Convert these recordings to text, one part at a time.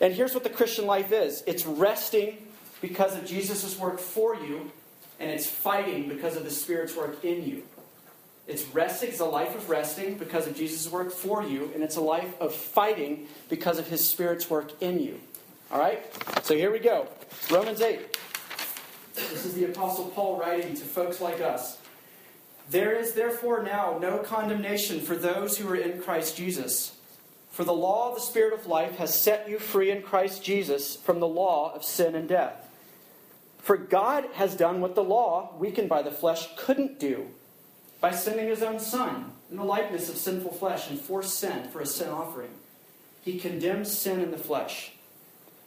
And here's what the Christian life is it's resting because of Jesus' work for you, and it's fighting because of the Spirit's work in you. It's resting, it's a life of resting because of Jesus' work for you, and it's a life of fighting because of his Spirit's work in you. All right? So here we go. Romans 8. This is the Apostle Paul writing to folks like us. There is therefore now no condemnation for those who are in Christ Jesus. For the law of the Spirit of life has set you free in Christ Jesus from the law of sin and death. For God has done what the law, weakened by the flesh, couldn't do by sending his own Son in the likeness of sinful flesh and for sin, for a sin offering. He condemns sin in the flesh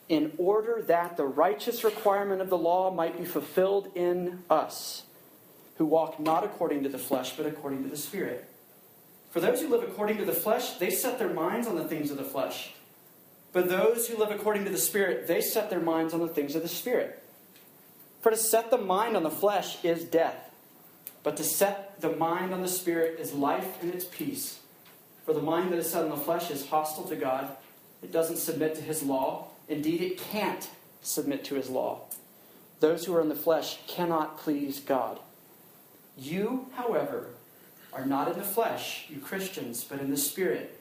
in order that the righteous requirement of the law might be fulfilled in us, who walk not according to the flesh, but according to the Spirit. For those who live according to the flesh, they set their minds on the things of the flesh. But those who live according to the Spirit, they set their minds on the things of the Spirit. For to set the mind on the flesh is death but to set the mind on the Spirit is life and its peace. For the mind that is set on the flesh is hostile to God. It doesn't submit to His law. Indeed, it can't submit to His law. Those who are in the flesh cannot please God. You, however, are not in the flesh, you Christians, but in the Spirit,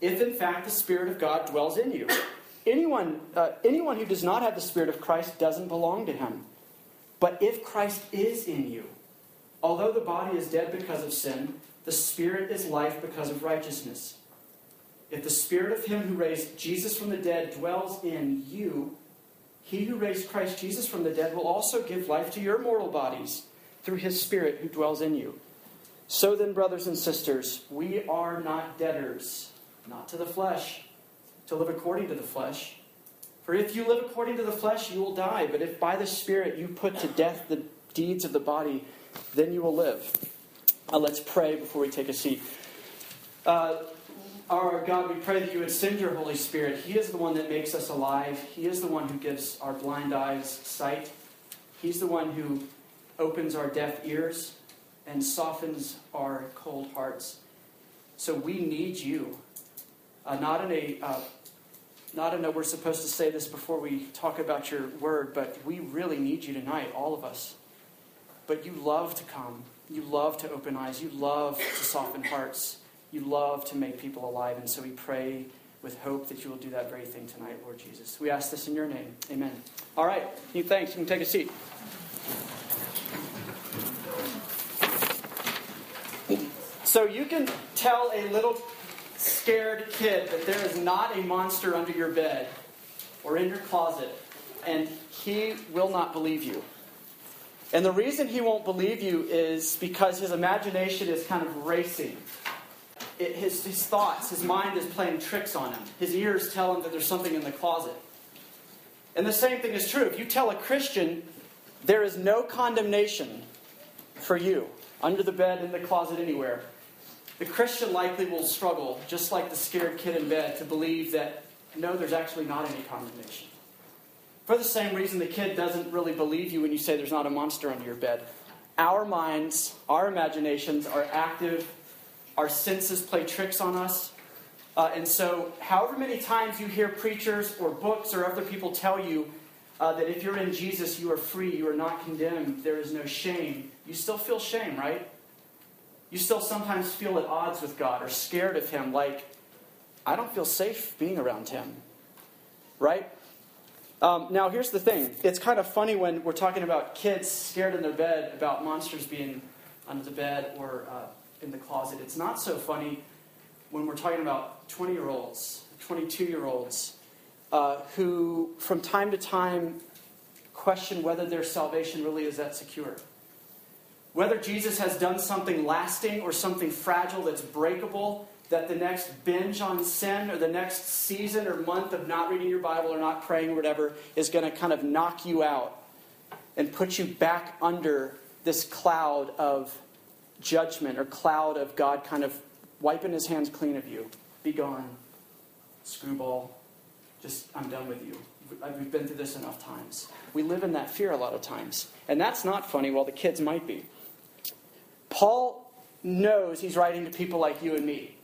if in fact the Spirit of God dwells in you. Anyone, uh, anyone who does not have the Spirit of Christ doesn't belong to Him. But if Christ is in you, Although the body is dead because of sin, the spirit is life because of righteousness. If the spirit of him who raised Jesus from the dead dwells in you, he who raised Christ Jesus from the dead will also give life to your mortal bodies through his spirit who dwells in you. So then, brothers and sisters, we are not debtors, not to the flesh, to live according to the flesh. For if you live according to the flesh, you will die. But if by the Spirit you put to death the deeds of the body, then you will live. Uh, let's pray before we take a seat. Uh, our God, we pray that you would send your Holy Spirit. He is the one that makes us alive. He is the one who gives our blind eyes sight. He's the one who opens our deaf ears and softens our cold hearts. So we need you. Uh, not in a uh, not in a we're supposed to say this before we talk about your word, but we really need you tonight, all of us. But you love to come. You love to open eyes. You love to soften hearts. You love to make people alive. And so we pray with hope that you will do that very thing tonight, Lord Jesus. We ask this in your name. Amen. All right. You thanks. You can take a seat. So you can tell a little scared kid that there is not a monster under your bed or in your closet, and he will not believe you. And the reason he won't believe you is because his imagination is kind of racing. It, his, his thoughts, his mind is playing tricks on him. His ears tell him that there's something in the closet. And the same thing is true. If you tell a Christian there is no condemnation for you under the bed, in the closet, anywhere, the Christian likely will struggle, just like the scared kid in bed, to believe that no, there's actually not any condemnation. For the same reason, the kid doesn't really believe you when you say there's not a monster under your bed. Our minds, our imaginations are active, our senses play tricks on us. Uh, and so, however many times you hear preachers or books or other people tell you uh, that if you're in Jesus, you are free, you are not condemned, there is no shame, you still feel shame, right? You still sometimes feel at odds with God or scared of Him, like, I don't feel safe being around Him, right? Um, now, here's the thing it's kind of funny when we're talking about kids scared in their bed about monsters being under the bed or uh, in the closet. It's not so funny when we're talking about 20 year olds, 22 year olds, uh, who from time to time question whether their salvation really is that secure. Whether Jesus has done something lasting or something fragile that's breakable that the next binge on sin or the next season or month of not reading your Bible or not praying or whatever is going to kind of knock you out and put you back under this cloud of judgment or cloud of God kind of wiping his hands clean of you. Be gone, screwball. Just, I'm done with you. We've been through this enough times. We live in that fear a lot of times. And that's not funny, while the kids might be. Paul knows he's writing to people like you and me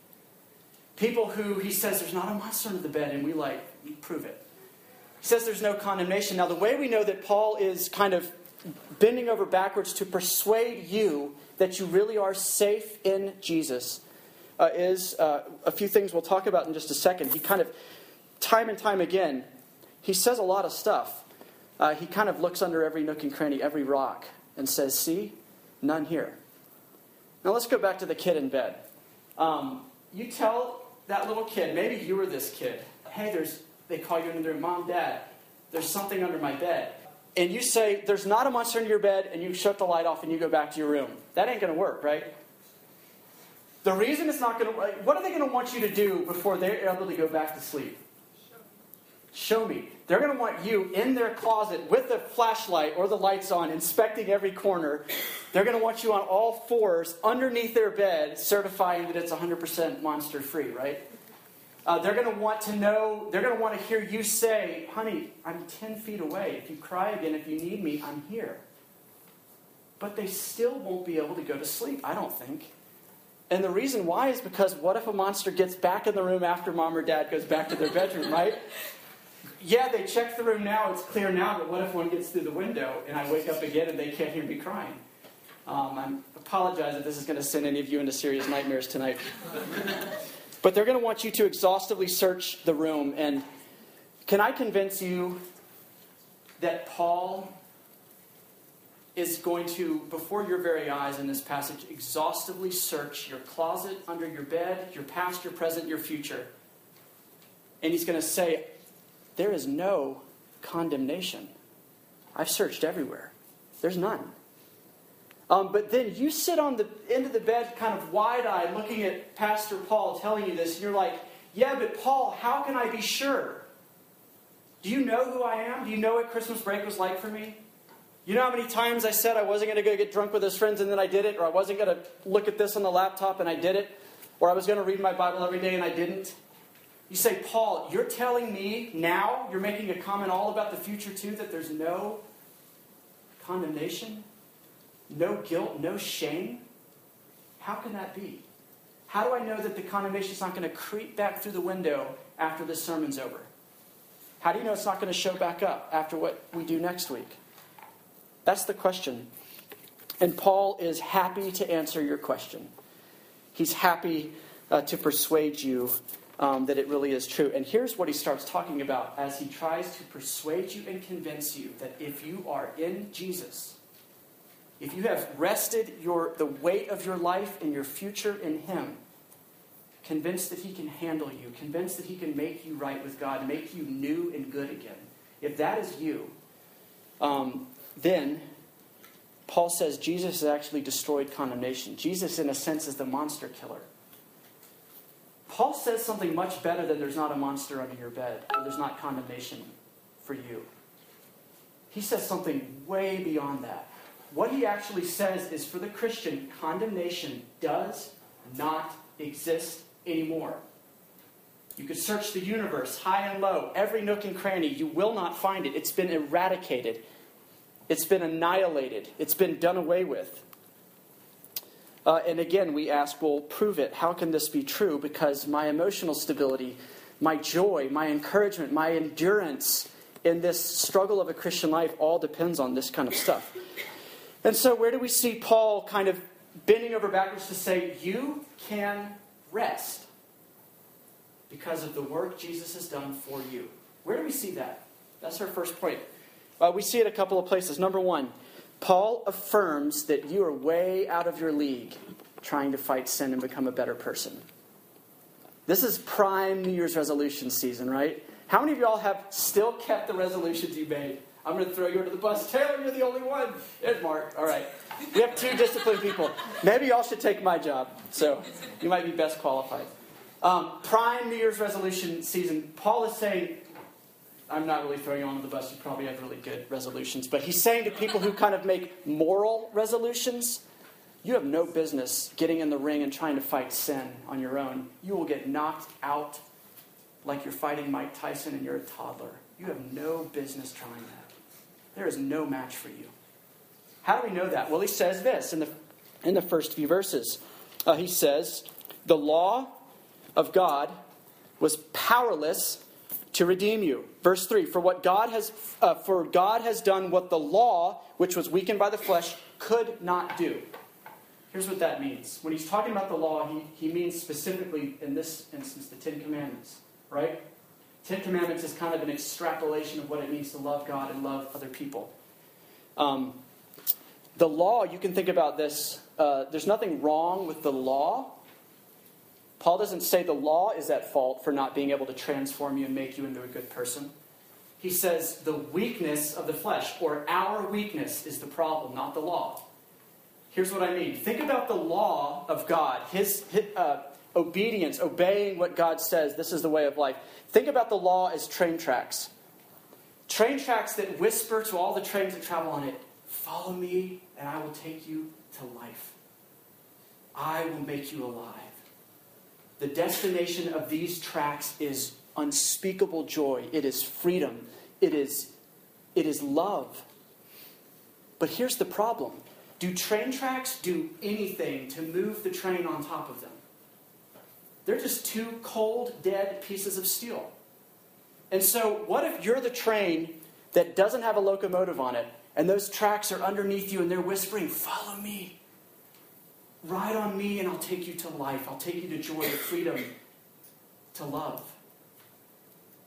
people who he says there's not a monster under the bed, and we like, prove it. He says there's no condemnation. Now, the way we know that Paul is kind of bending over backwards to persuade you that you really are safe in Jesus uh, is uh, a few things we'll talk about in just a second. He kind of, time and time again, he says a lot of stuff. Uh, he kind of looks under every nook and cranny, every rock, and says, See, none here. Now let's go back to the kid in bed. Um, you tell that little kid, maybe you were this kid, hey, there's, they call you into their room, mom, dad, there's something under my bed. And you say, there's not a monster in your bed, and you shut the light off and you go back to your room. That ain't going to work, right? The reason it's not going to what are they going to want you to do before they're able to go back to sleep? Show me. They're going to want you in their closet with the flashlight or the lights on, inspecting every corner. They're going to want you on all fours underneath their bed, certifying that it's 100% monster free, right? Uh, they're going to want to know, they're going to want to hear you say, honey, I'm 10 feet away. If you cry again, if you need me, I'm here. But they still won't be able to go to sleep, I don't think. And the reason why is because what if a monster gets back in the room after mom or dad goes back to their bedroom, right? Yeah, they check the room now, it's clear now, but what if one gets through the window and I wake up again and they can't hear me crying? Um, I apologize if this is going to send any of you into serious nightmares tonight. but they're going to want you to exhaustively search the room. And can I convince you that Paul is going to, before your very eyes in this passage, exhaustively search your closet, under your bed, your past, your present, your future. And he's going to say, There is no condemnation. I've searched everywhere, there's none. Um, but then you sit on the end of the bed, kind of wide eyed, looking at Pastor Paul telling you this, and you're like, Yeah, but Paul, how can I be sure? Do you know who I am? Do you know what Christmas break was like for me? You know how many times I said I wasn't going to go get drunk with his friends and then I did it? Or I wasn't going to look at this on the laptop and I did it? Or I was going to read my Bible every day and I didn't? You say, Paul, you're telling me now, you're making a comment all about the future too, that there's no condemnation, no guilt, no shame? How can that be? How do I know that the condemnation is not going to creep back through the window after this sermon's over? How do you know it's not going to show back up after what we do next week? That's the question. And Paul is happy to answer your question. He's happy uh, to persuade you um, that it really is true. And here's what he starts talking about as he tries to persuade you and convince you that if you are in Jesus, if you have rested your, the weight of your life and your future in Him, convinced that He can handle you, convinced that He can make you right with God, make you new and good again, if that is you, um, then Paul says Jesus has actually destroyed condemnation. Jesus, in a sense, is the monster killer. Paul says something much better than there's not a monster under your bed, or there's not condemnation for you. He says something way beyond that. What he actually says is for the Christian, condemnation does not exist anymore. You could search the universe, high and low, every nook and cranny. You will not find it. It's been eradicated. It's been annihilated, it's been done away with. Uh, and again, we ask, well, prove it. How can this be true? Because my emotional stability, my joy, my encouragement, my endurance in this struggle of a Christian life all depends on this kind of stuff. And so, where do we see Paul kind of bending over backwards to say, You can rest because of the work Jesus has done for you? Where do we see that? That's our first point. Uh, we see it a couple of places. Number one, Paul affirms that you are way out of your league trying to fight sin and become a better person. This is prime New Year's resolution season, right? How many of y'all have still kept the resolutions you made? I'm going to throw you under the bus. Taylor, you're the only one. It's Mark. All right. We have two disciplined people. Maybe y'all should take my job. So you might be best qualified. Um, prime New Year's resolution season. Paul is saying, I'm not really throwing you on the bus. You probably have really good resolutions. But he's saying to people who kind of make moral resolutions, you have no business getting in the ring and trying to fight sin on your own. You will get knocked out like you're fighting Mike Tyson and you're a toddler. You have no business trying that. There is no match for you. How do we know that? Well, he says this in the, in the first few verses. Uh, he says, The law of God was powerless to redeem you. Verse 3 For what God has uh, for God has done what the law, which was weakened by the flesh, could not do. Here's what that means. When he's talking about the law, he, he means specifically, in this instance, the Ten Commandments, right? Ten Commandments is kind of an extrapolation of what it means to love God and love other people. Um, the law, you can think about this. Uh, there's nothing wrong with the law. Paul doesn't say the law is at fault for not being able to transform you and make you into a good person. He says the weakness of the flesh, or our weakness, is the problem, not the law. Here's what I mean. Think about the law of God, his, his uh, obedience, obeying what God says. This is the way of life. Think about the law as train tracks. Train tracks that whisper to all the trains that travel on it, Follow me, and I will take you to life. I will make you alive. The destination of these tracks is unspeakable joy. It is freedom. It is, it is love. But here's the problem do train tracks do anything to move the train on top of them? They're just two cold, dead pieces of steel. And so, what if you're the train that doesn't have a locomotive on it, and those tracks are underneath you, and they're whispering, Follow me. Ride on me, and I'll take you to life. I'll take you to joy, to freedom, to love.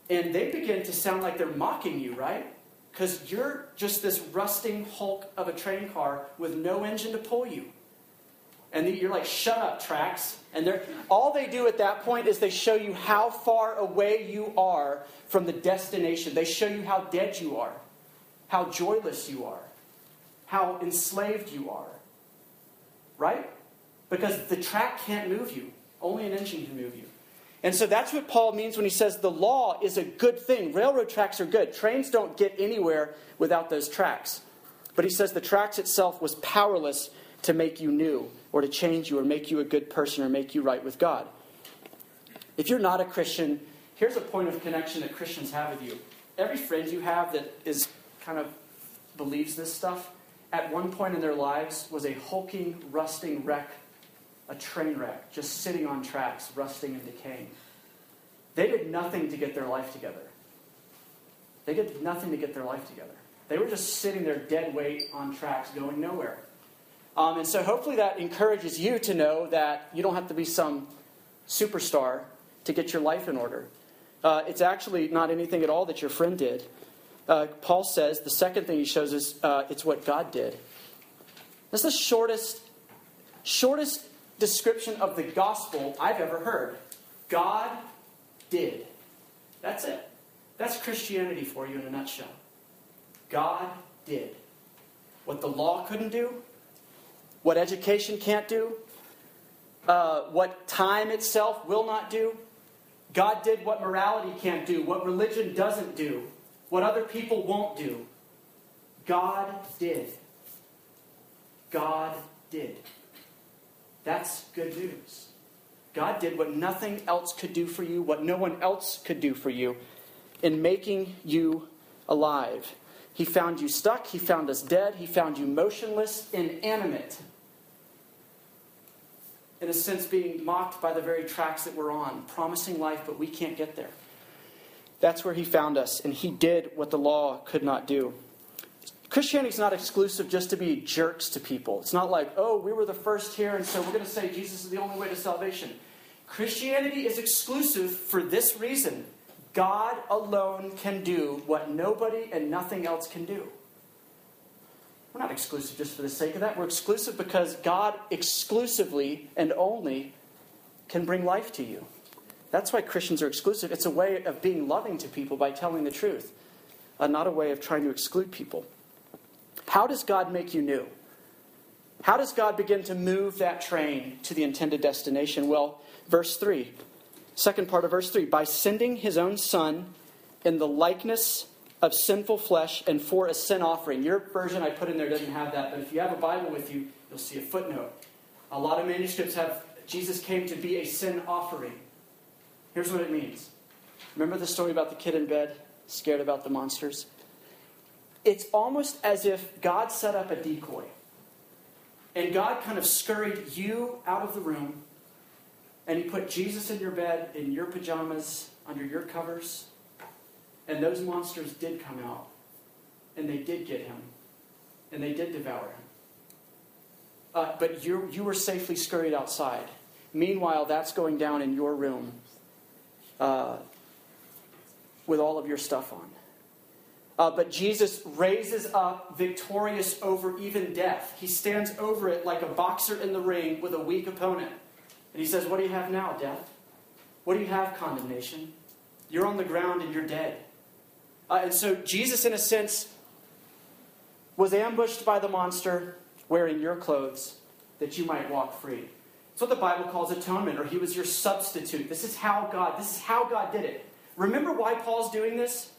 And they begin to sound like they're mocking you, right? Because you're just this rusting hulk of a train car with no engine to pull you. And you're like, shut up, tracks. And they're, all they do at that point is they show you how far away you are from the destination. They show you how dead you are, how joyless you are, how enslaved you are. Right? Because the track can't move you, only an engine can move you. And so that's what Paul means when he says the law is a good thing. Railroad tracks are good. Trains don't get anywhere without those tracks. But he says the tracks itself was powerless to make you new or to change you or make you a good person or make you right with God. If you're not a Christian, here's a point of connection that Christians have with you. Every friend you have that is kind of believes this stuff, at one point in their lives was a hulking, rusting wreck, a train wreck, just sitting on tracks, rusting and decaying. They did nothing to get their life together. They did nothing to get their life together. They were just sitting there dead weight on tracks, going nowhere. Um, and so hopefully that encourages you to know that you don't have to be some superstar to get your life in order. Uh, it's actually not anything at all that your friend did. Uh, Paul says the second thing he shows is uh, it's what God did. That's the shortest, shortest description of the gospel I've ever heard. God did. That's it. That's Christianity for you in a nutshell. God did. What the law couldn't do, what education can't do, uh, what time itself will not do. God did what morality can't do, what religion doesn't do, what other people won't do. God did. God did. That's good news. God did what nothing else could do for you, what no one else could do for you, in making you alive. He found you stuck, He found us dead, He found you motionless, inanimate in a sense, being mocked by the very tracks that we're on, promising life, but we can't get there. That's where he found us, and he did what the law could not do. Christianity is not exclusive just to be jerks to people. It's not like, oh, we were the first here, and so we're going to say Jesus is the only way to salvation. Christianity is exclusive for this reason God alone can do what nobody and nothing else can do. We're not exclusive just for the sake of that. We're exclusive because God exclusively and only can bring life to you. That's why Christians are exclusive. It's a way of being loving to people by telling the truth, uh, not a way of trying to exclude people. How does God make you new? How does God begin to move that train to the intended destination? Well, verse 3, second part of verse 3 by sending his own son in the likeness of sinful flesh and for a sin offering. Your version I put in there doesn't have that, but if you have a Bible with you, you'll see a footnote. A lot of manuscripts have Jesus came to be a sin offering. Here's what it means. Remember the story about the kid in bed, scared about the monsters? It's almost as if God set up a decoy. And God kind of scurried you out of the room, and He put Jesus in your bed, in your pajamas, under your covers, And those monsters did come out. And they did get him. And they did devour him. Uh, but you you were safely scurried outside. Meanwhile, that's going down in your room uh, with all of your stuff on. Uh, but Jesus raises up victorious over even death. He stands over it like a boxer in the ring with a weak opponent. And he says, What do you have now, death? What do you have, condemnation? You're on the ground and you're dead. Uh, and so Jesus, in a sense, was ambushed by the monster wearing your clothes that you might walk free. It's what the Bible calls atonement, or he was your substitute. This is how God, this is how God did it. Remember why Paul's doing this?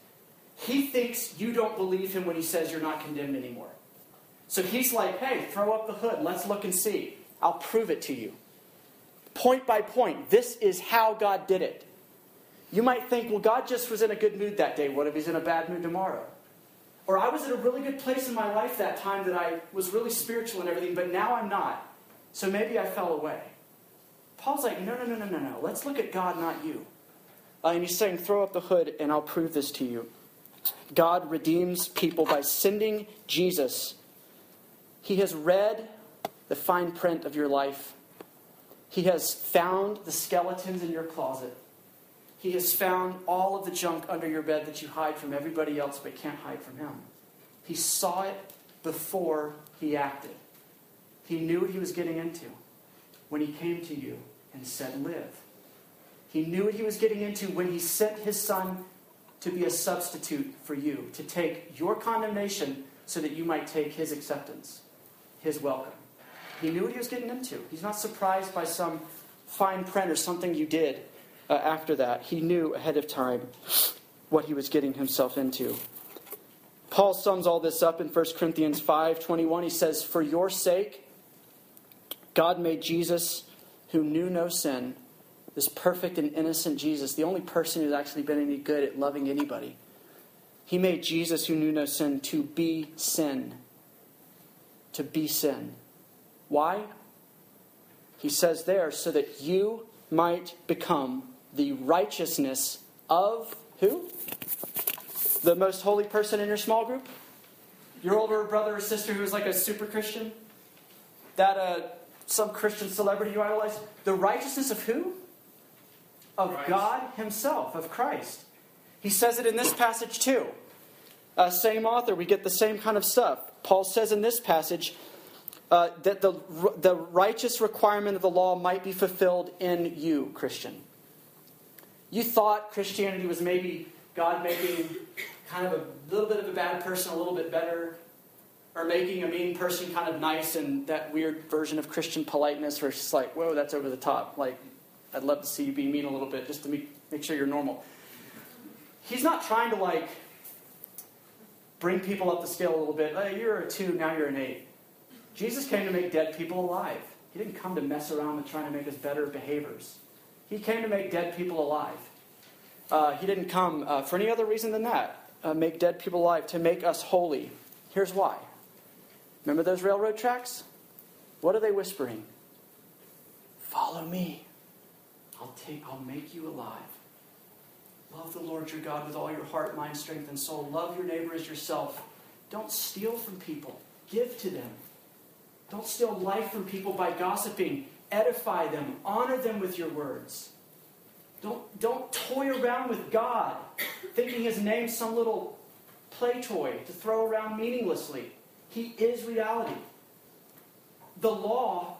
He thinks you don't believe him when he says you're not condemned anymore. So he's like, hey, throw up the hood. Let's look and see. I'll prove it to you. Point by point, this is how God did it. You might think, well, God just was in a good mood that day. What if he's in a bad mood tomorrow? Or I was in a really good place in my life that time that I was really spiritual and everything, but now I'm not. So maybe I fell away. Paul's like, no, no, no, no, no, no. Let's look at God, not you. Uh, and he's saying, throw up the hood and I'll prove this to you. God redeems people by sending Jesus. He has read the fine print of your life. He has found the skeletons in your closet. He has found all of the junk under your bed that you hide from everybody else but can't hide from Him. He saw it before He acted. He knew what He was getting into when He came to you and said, Live. He knew what He was getting into when He sent His Son to be a substitute for you, to take your condemnation so that you might take his acceptance, his welcome. He knew what he was getting into. He's not surprised by some fine print or something you did uh, after that. He knew ahead of time what he was getting himself into. Paul sums all this up in 1 Corinthians 5:21. He says, "For your sake God made Jesus who knew no sin this perfect and innocent Jesus, the only person who's actually been any good at loving anybody. He made Jesus, who knew no sin, to be sin. To be sin. Why? He says there, so that you might become the righteousness of who? The most holy person in your small group? Your older brother or sister who's like a super Christian? That uh, some Christian celebrity you idolize? The righteousness of who? Of Christ. God Himself, of Christ. He says it in this passage too. Uh, same author, we get the same kind of stuff. Paul says in this passage uh, that the, the righteous requirement of the law might be fulfilled in you, Christian. You thought Christianity was maybe God making kind of a little bit of a bad person a little bit better, or making a mean person kind of nice, and that weird version of Christian politeness where it's just like, whoa, that's over the top. Like, I'd love to see you be mean a little bit just to make, make sure you're normal. He's not trying to like bring people up the scale a little bit. Hey, you're a two, now you're an eight. Jesus came to make dead people alive. He didn't come to mess around with trying to make us better behaviors. He came to make dead people alive. Uh, he didn't come uh, for any other reason than that. Uh, make dead people alive, to make us holy. Here's why. Remember those railroad tracks? What are they whispering? Follow me. I'll take I'll make you alive. Love the Lord your God with all your heart, mind, strength, and soul. Love your neighbor as yourself. Don't steal from people. Give to them. Don't steal life from people by gossiping. Edify them. Honor them with your words. Don't, don't toy around with God, thinking his name's some little play toy to throw around meaninglessly. He is reality. The law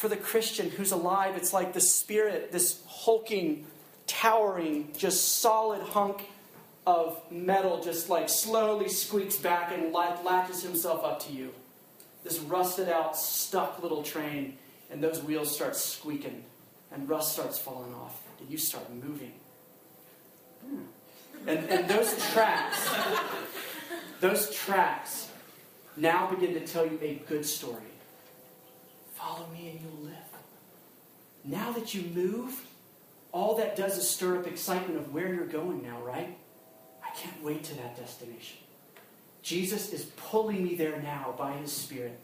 for the Christian who's alive, it's like the spirit, this hulking, towering, just solid hunk of metal, just like slowly squeaks back and latches himself up to you. This rusted out, stuck little train, and those wheels start squeaking, and rust starts falling off, and you start moving. Hmm. And, and those tracks, those tracks now begin to tell you a good story. Follow me and you'll live. Now that you move, all that does is stir up excitement of where you're going now, right? I can't wait to that destination. Jesus is pulling me there now by his Spirit,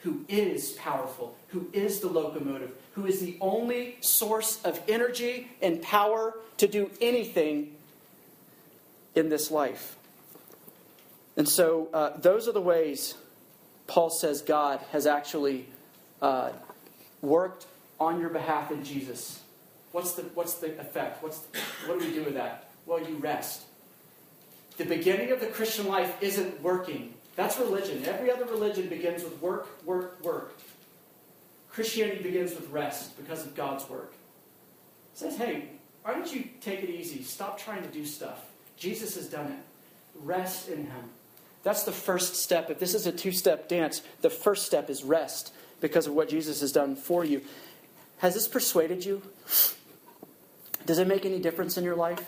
who is powerful, who is the locomotive, who is the only source of energy and power to do anything in this life. And so, uh, those are the ways Paul says God has actually uh, worked on your behalf in Jesus. What's the, what's the effect? What's the, what do we do with that? Well, you rest. The beginning of the Christian life isn't working. That's religion. Every other religion begins with work, work, work. Christianity begins with rest because of God's work. It says, hey, why don't you take it easy? Stop trying to do stuff. Jesus has done it. Rest in Him. That's the first step. If this is a two step dance, the first step is rest because of what Jesus has done for you. Has this persuaded you? Does it make any difference in your life?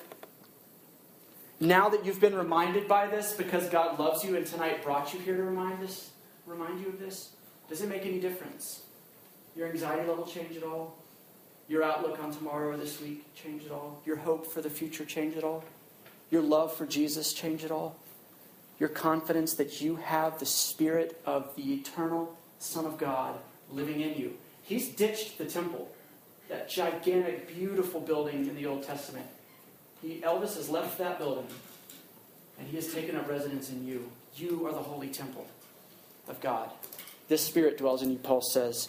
Now that you've been reminded by this because God loves you and tonight brought you here to remind this, remind you of this, does it make any difference? Your anxiety level change at all? Your outlook on tomorrow or this week change at all? Your hope for the future change at all? Your love for Jesus change at all? Your confidence that you have the Spirit of the eternal Son of God living in you. He's ditched the temple, that gigantic, beautiful building in the Old Testament. He, Elvis has left that building, and he has taken up residence in you. You are the holy temple of God. This Spirit dwells in you, Paul says.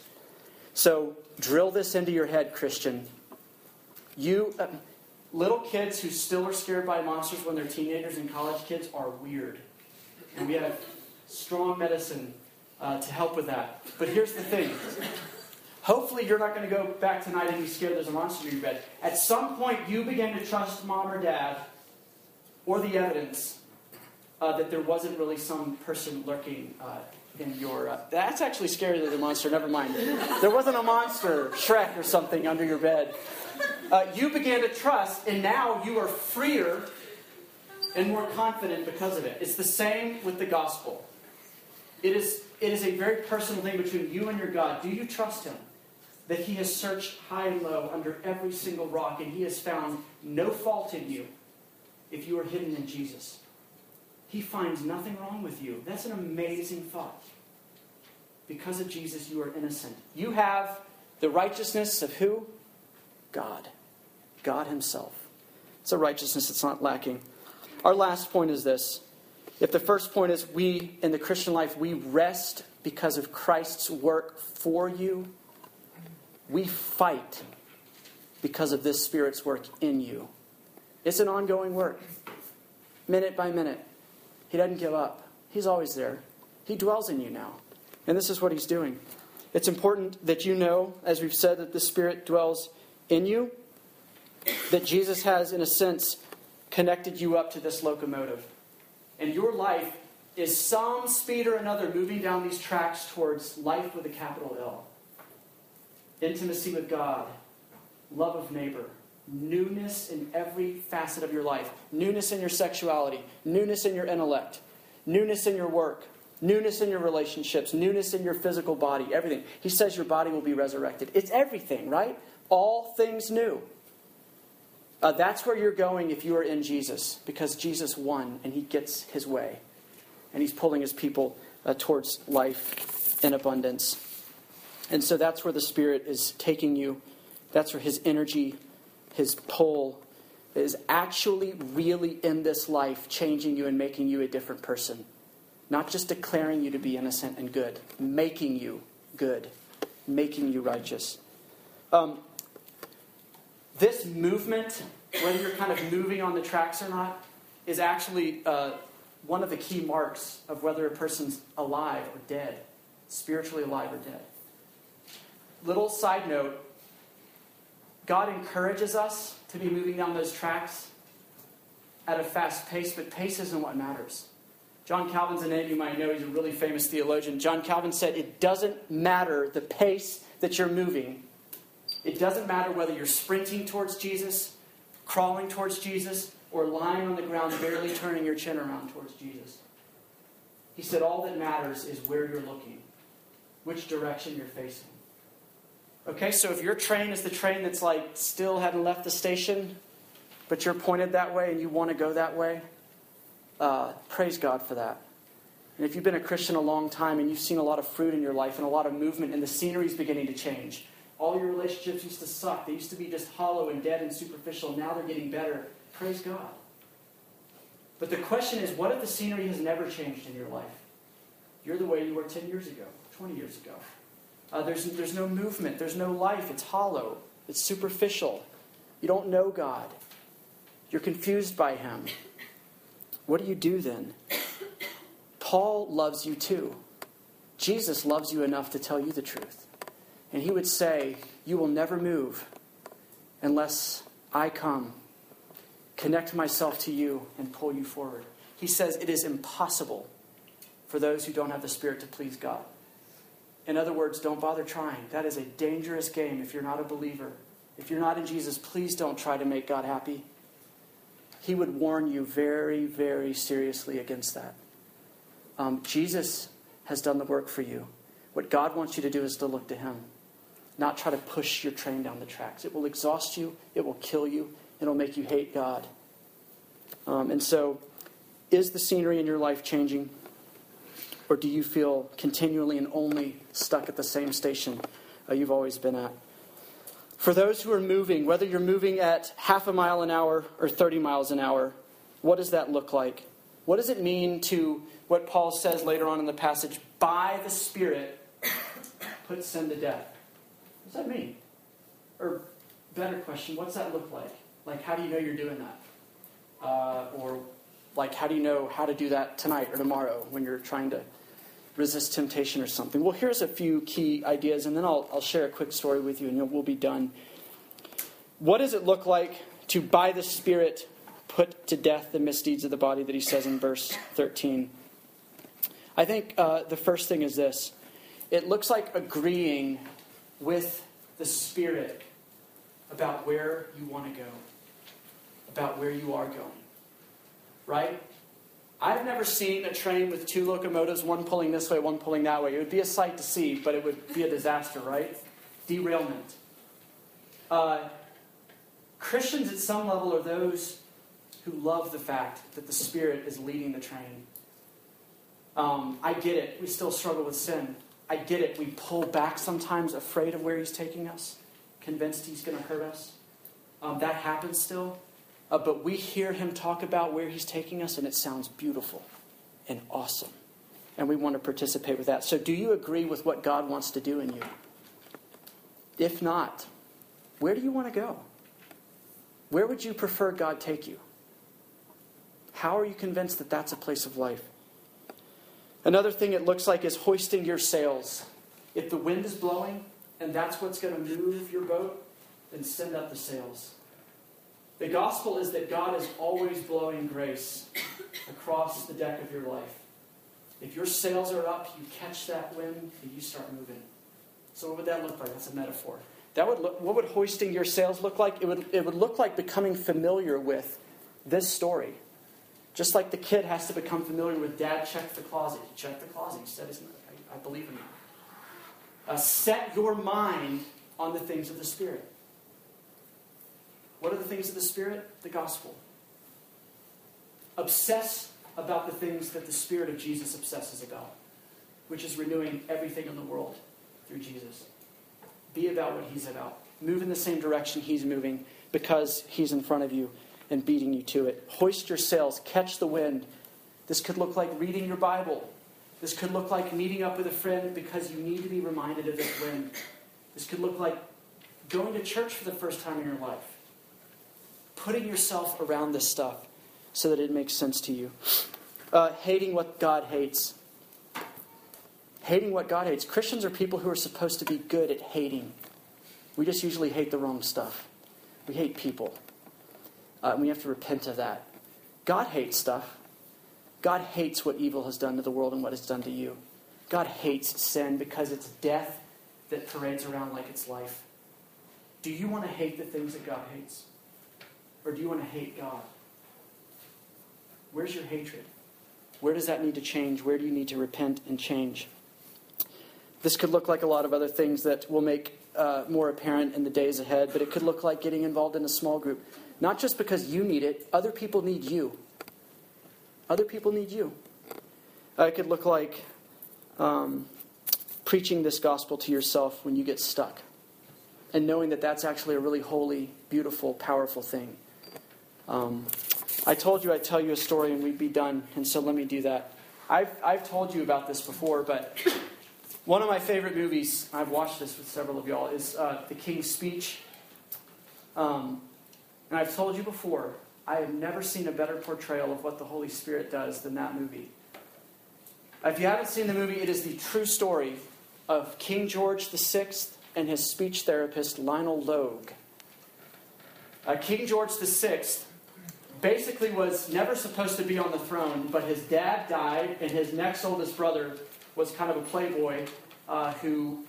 So drill this into your head, Christian. You, uh, little kids who still are scared by monsters when they're teenagers and college kids are weird. And we have strong medicine uh, to help with that. But here's the thing. Hopefully, you're not going to go back tonight and be scared there's a monster in your bed. At some point, you begin to trust mom or dad or the evidence uh, that there wasn't really some person lurking uh, in your. Uh, that's actually scarier than the monster. Never mind. There wasn't a monster, Shrek or something, under your bed. Uh, you began to trust, and now you are freer and more confident because of it. It's the same with the gospel. It is, it is a very personal thing between you and your God. Do you trust Him? That He has searched high and low under every single rock, and He has found no fault in you if you are hidden in Jesus. He finds nothing wrong with you. That's an amazing thought. Because of Jesus, you are innocent. You have the righteousness of who? God. God Himself. It's a righteousness that's not lacking. Our last point is this. If the first point is we, in the Christian life, we rest because of Christ's work for you, we fight because of this Spirit's work in you. It's an ongoing work, minute by minute. He doesn't give up, He's always there. He dwells in you now. And this is what He's doing. It's important that you know, as we've said, that the Spirit dwells in you, that Jesus has, in a sense, connected you up to this locomotive. And your life is some speed or another moving down these tracks towards life with a capital L. Intimacy with God, love of neighbor, newness in every facet of your life, newness in your sexuality, newness in your intellect, newness in your work, newness in your relationships, newness in your physical body, everything. He says your body will be resurrected. It's everything, right? All things new. Uh, that's where you're going if you are in Jesus, because Jesus won and he gets his way. And he's pulling his people uh, towards life in abundance. And so that's where the Spirit is taking you. That's where his energy, his pull, is actually really in this life changing you and making you a different person. Not just declaring you to be innocent and good, making you good, making you righteous. Um, this movement, whether you're kind of moving on the tracks or not, is actually uh, one of the key marks of whether a person's alive or dead, spiritually alive or dead. Little side note God encourages us to be moving down those tracks at a fast pace, but pace isn't what matters. John Calvin's a name you might know. He's a really famous theologian. John Calvin said, It doesn't matter the pace that you're moving it doesn't matter whether you're sprinting towards Jesus, crawling towards Jesus, or lying on the ground, barely turning your chin around towards Jesus. He said, All that matters is where you're looking, which direction you're facing. Okay, so if your train is the train that's like still hadn't left the station, but you're pointed that way and you want to go that way, uh, praise God for that. And if you've been a Christian a long time and you've seen a lot of fruit in your life and a lot of movement and the scenery is beginning to change, all your relationships used to suck. They used to be just hollow and dead and superficial. Now they're getting better. Praise God. But the question is what if the scenery has never changed in your life? You're the way you were 10 years ago, 20 years ago. Uh, there's, there's no movement, there's no life, it's hollow, it's superficial. You don't know God, you're confused by Him. What do you do then? Paul loves you too. Jesus loves you enough to tell you the truth. And he would say, You will never move unless I come, connect myself to you, and pull you forward. He says it is impossible for those who don't have the Spirit to please God. In other words, don't bother trying. That is a dangerous game if you're not a believer. If you're not in Jesus, please don't try to make God happy. He would warn you very, very seriously against that. Um, Jesus has done the work for you. What God wants you to do is to look to Him, not try to push your train down the tracks. It will exhaust you, it will kill you, it'll make you hate God. Um, and so, is the scenery in your life changing? Or do you feel continually and only stuck at the same station uh, you've always been at? For those who are moving, whether you're moving at half a mile an hour or 30 miles an hour, what does that look like? What does it mean to what Paul says later on in the passage by the Spirit put sin to death? What does that mean? Or, better question, what's that look like? Like, how do you know you're doing that? Uh, or, like, how do you know how to do that tonight or tomorrow when you're trying to resist temptation or something? Well, here's a few key ideas, and then I'll, I'll share a quick story with you, and we'll be done. What does it look like to, by the Spirit, put to death the misdeeds of the body that he says in verse 13? I think uh, the first thing is this it looks like agreeing with the Spirit about where you want to go, about where you are going. Right? I've never seen a train with two locomotives, one pulling this way, one pulling that way. It would be a sight to see, but it would be a disaster, right? Derailment. Uh, Christians, at some level, are those who love the fact that the Spirit is leading the train. Um, I get it. We still struggle with sin. I get it. We pull back sometimes, afraid of where He's taking us, convinced He's going to hurt us. Um, that happens still. Uh, but we hear him talk about where he's taking us, and it sounds beautiful and awesome. And we want to participate with that. So, do you agree with what God wants to do in you? If not, where do you want to go? Where would you prefer God take you? How are you convinced that that's a place of life? Another thing it looks like is hoisting your sails. If the wind is blowing and that's what's going to move your boat, then send up the sails. The gospel is that God is always blowing grace across the deck of your life. If your sails are up, you catch that wind and you start moving. So, what would that look like? That's a metaphor. That would look, what would hoisting your sails look like? It would, it would look like becoming familiar with this story. Just like the kid has to become familiar with dad checked the closet. He checked the closet. He said, Isn't I, I believe in you. Uh, set your mind on the things of the Spirit. What are the things of the Spirit? The gospel. Obsess about the things that the Spirit of Jesus obsesses about, which is renewing everything in the world through Jesus. Be about what He's about. Move in the same direction He's moving because He's in front of you and beating you to it. Hoist your sails, catch the wind. This could look like reading your Bible. This could look like meeting up with a friend because you need to be reminded of this wind. This could look like going to church for the first time in your life putting yourself around this stuff so that it makes sense to you. Uh, hating what God hates. Hating what God hates. Christians are people who are supposed to be good at hating. We just usually hate the wrong stuff. We hate people. Uh, and we have to repent of that. God hates stuff. God hates what evil has done to the world and what it's done to you. God hates sin because it's death that parades around like it's life. Do you want to hate the things that God hates? Or do you want to hate God? Where's your hatred? Where does that need to change? Where do you need to repent and change? This could look like a lot of other things that will make uh, more apparent in the days ahead, but it could look like getting involved in a small group. Not just because you need it, other people need you. Other people need you. Uh, it could look like um, preaching this gospel to yourself when you get stuck and knowing that that's actually a really holy, beautiful, powerful thing. Um, I told you I'd tell you a story and we'd be done, and so let me do that. I've, I've told you about this before, but one of my favorite movies, I've watched this with several of y'all, is uh, The King's Speech. Um, and I've told you before, I have never seen a better portrayal of what the Holy Spirit does than that movie. If you haven't seen the movie, it is the true story of King George VI and his speech therapist, Lionel Logue. Uh, King George VI basically was never supposed to be on the throne, but his dad died, and his next oldest brother was kind of a playboy uh, who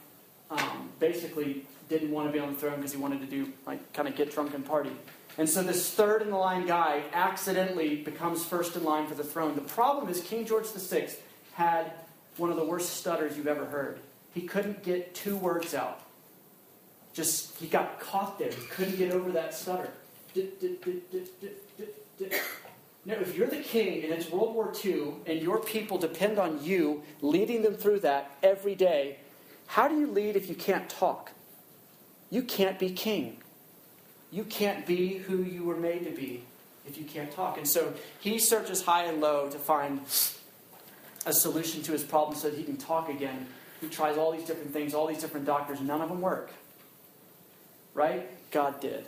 um, basically didn't want to be on the throne because he wanted to do, like, kind of get drunk and party. And so this third in the line guy accidentally becomes first in line for the throne. The problem is King George VI had one of the worst stutters you've ever heard. He couldn't get two words out. Just, he got caught there. He couldn't get over that stutter. Now, if you're the king and it's World War II and your people depend on you leading them through that every day, how do you lead if you can't talk? You can't be king. You can't be who you were made to be if you can't talk. And so he searches high and low to find a solution to his problem so that he can talk again. He tries all these different things, all these different doctors, none of them work. Right? God did.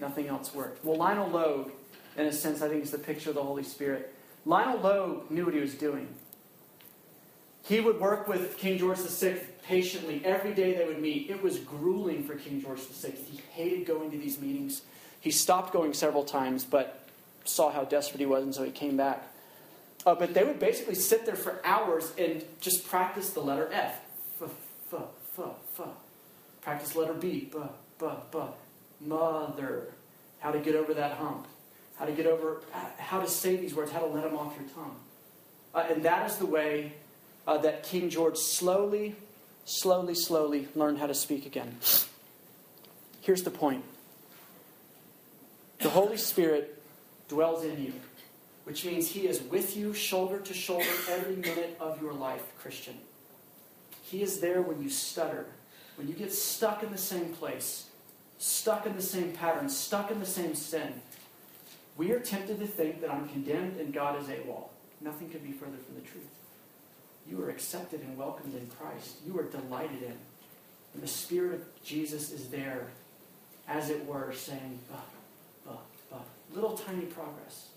Nothing else worked. Well, Lionel Logue, in a sense, I think is the picture of the Holy Spirit. Lionel Logue knew what he was doing. He would work with King George VI patiently every day they would meet. It was grueling for King George VI. He hated going to these meetings. He stopped going several times, but saw how desperate he was, and so he came back. Uh, but they would basically sit there for hours and just practice the letter F. F, f, f, f. Practice letter B. B, b, b. Mother. How to get over that hump. How to get over, how to say these words, how to let them off your tongue. Uh, and that is the way uh, that King George slowly, slowly, slowly learn how to speak again. Here's the point the Holy Spirit dwells in you which means He is with you shoulder to shoulder every minute of your life, Christian. He is there when you stutter, when you get stuck in the same place, stuck in the same pattern, stuck in the same sin. We are tempted to think that I'm condemned and God is AWOL. Nothing could be further from the truth. You are accepted and welcomed in Christ. You are delighted in. And the Spirit of Jesus is there, as it were, saying. Little tiny progress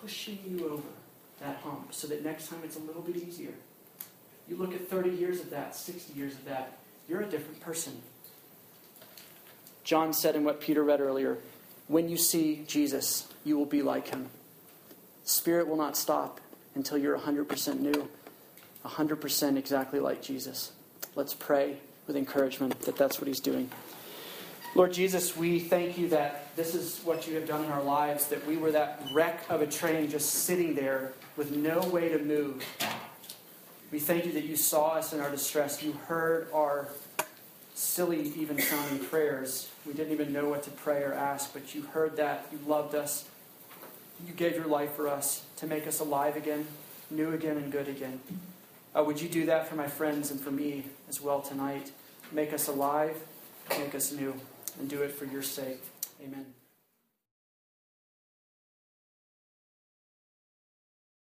pushing you over that hump so that next time it's a little bit easier. You look at 30 years of that, 60 years of that, you're a different person. John said in what Peter read earlier when you see Jesus, you will be like him. Spirit will not stop until you're 100% new, 100% exactly like Jesus. Let's pray with encouragement that that's what he's doing. Lord Jesus, we thank you that this is what you have done in our lives, that we were that wreck of a train just sitting there with no way to move. We thank you that you saw us in our distress. You heard our silly, even sounding prayers. We didn't even know what to pray or ask, but you heard that. You loved us. You gave your life for us to make us alive again, new again, and good again. Uh, would you do that for my friends and for me as well tonight? Make us alive, make us new and do it for your sake. Amen.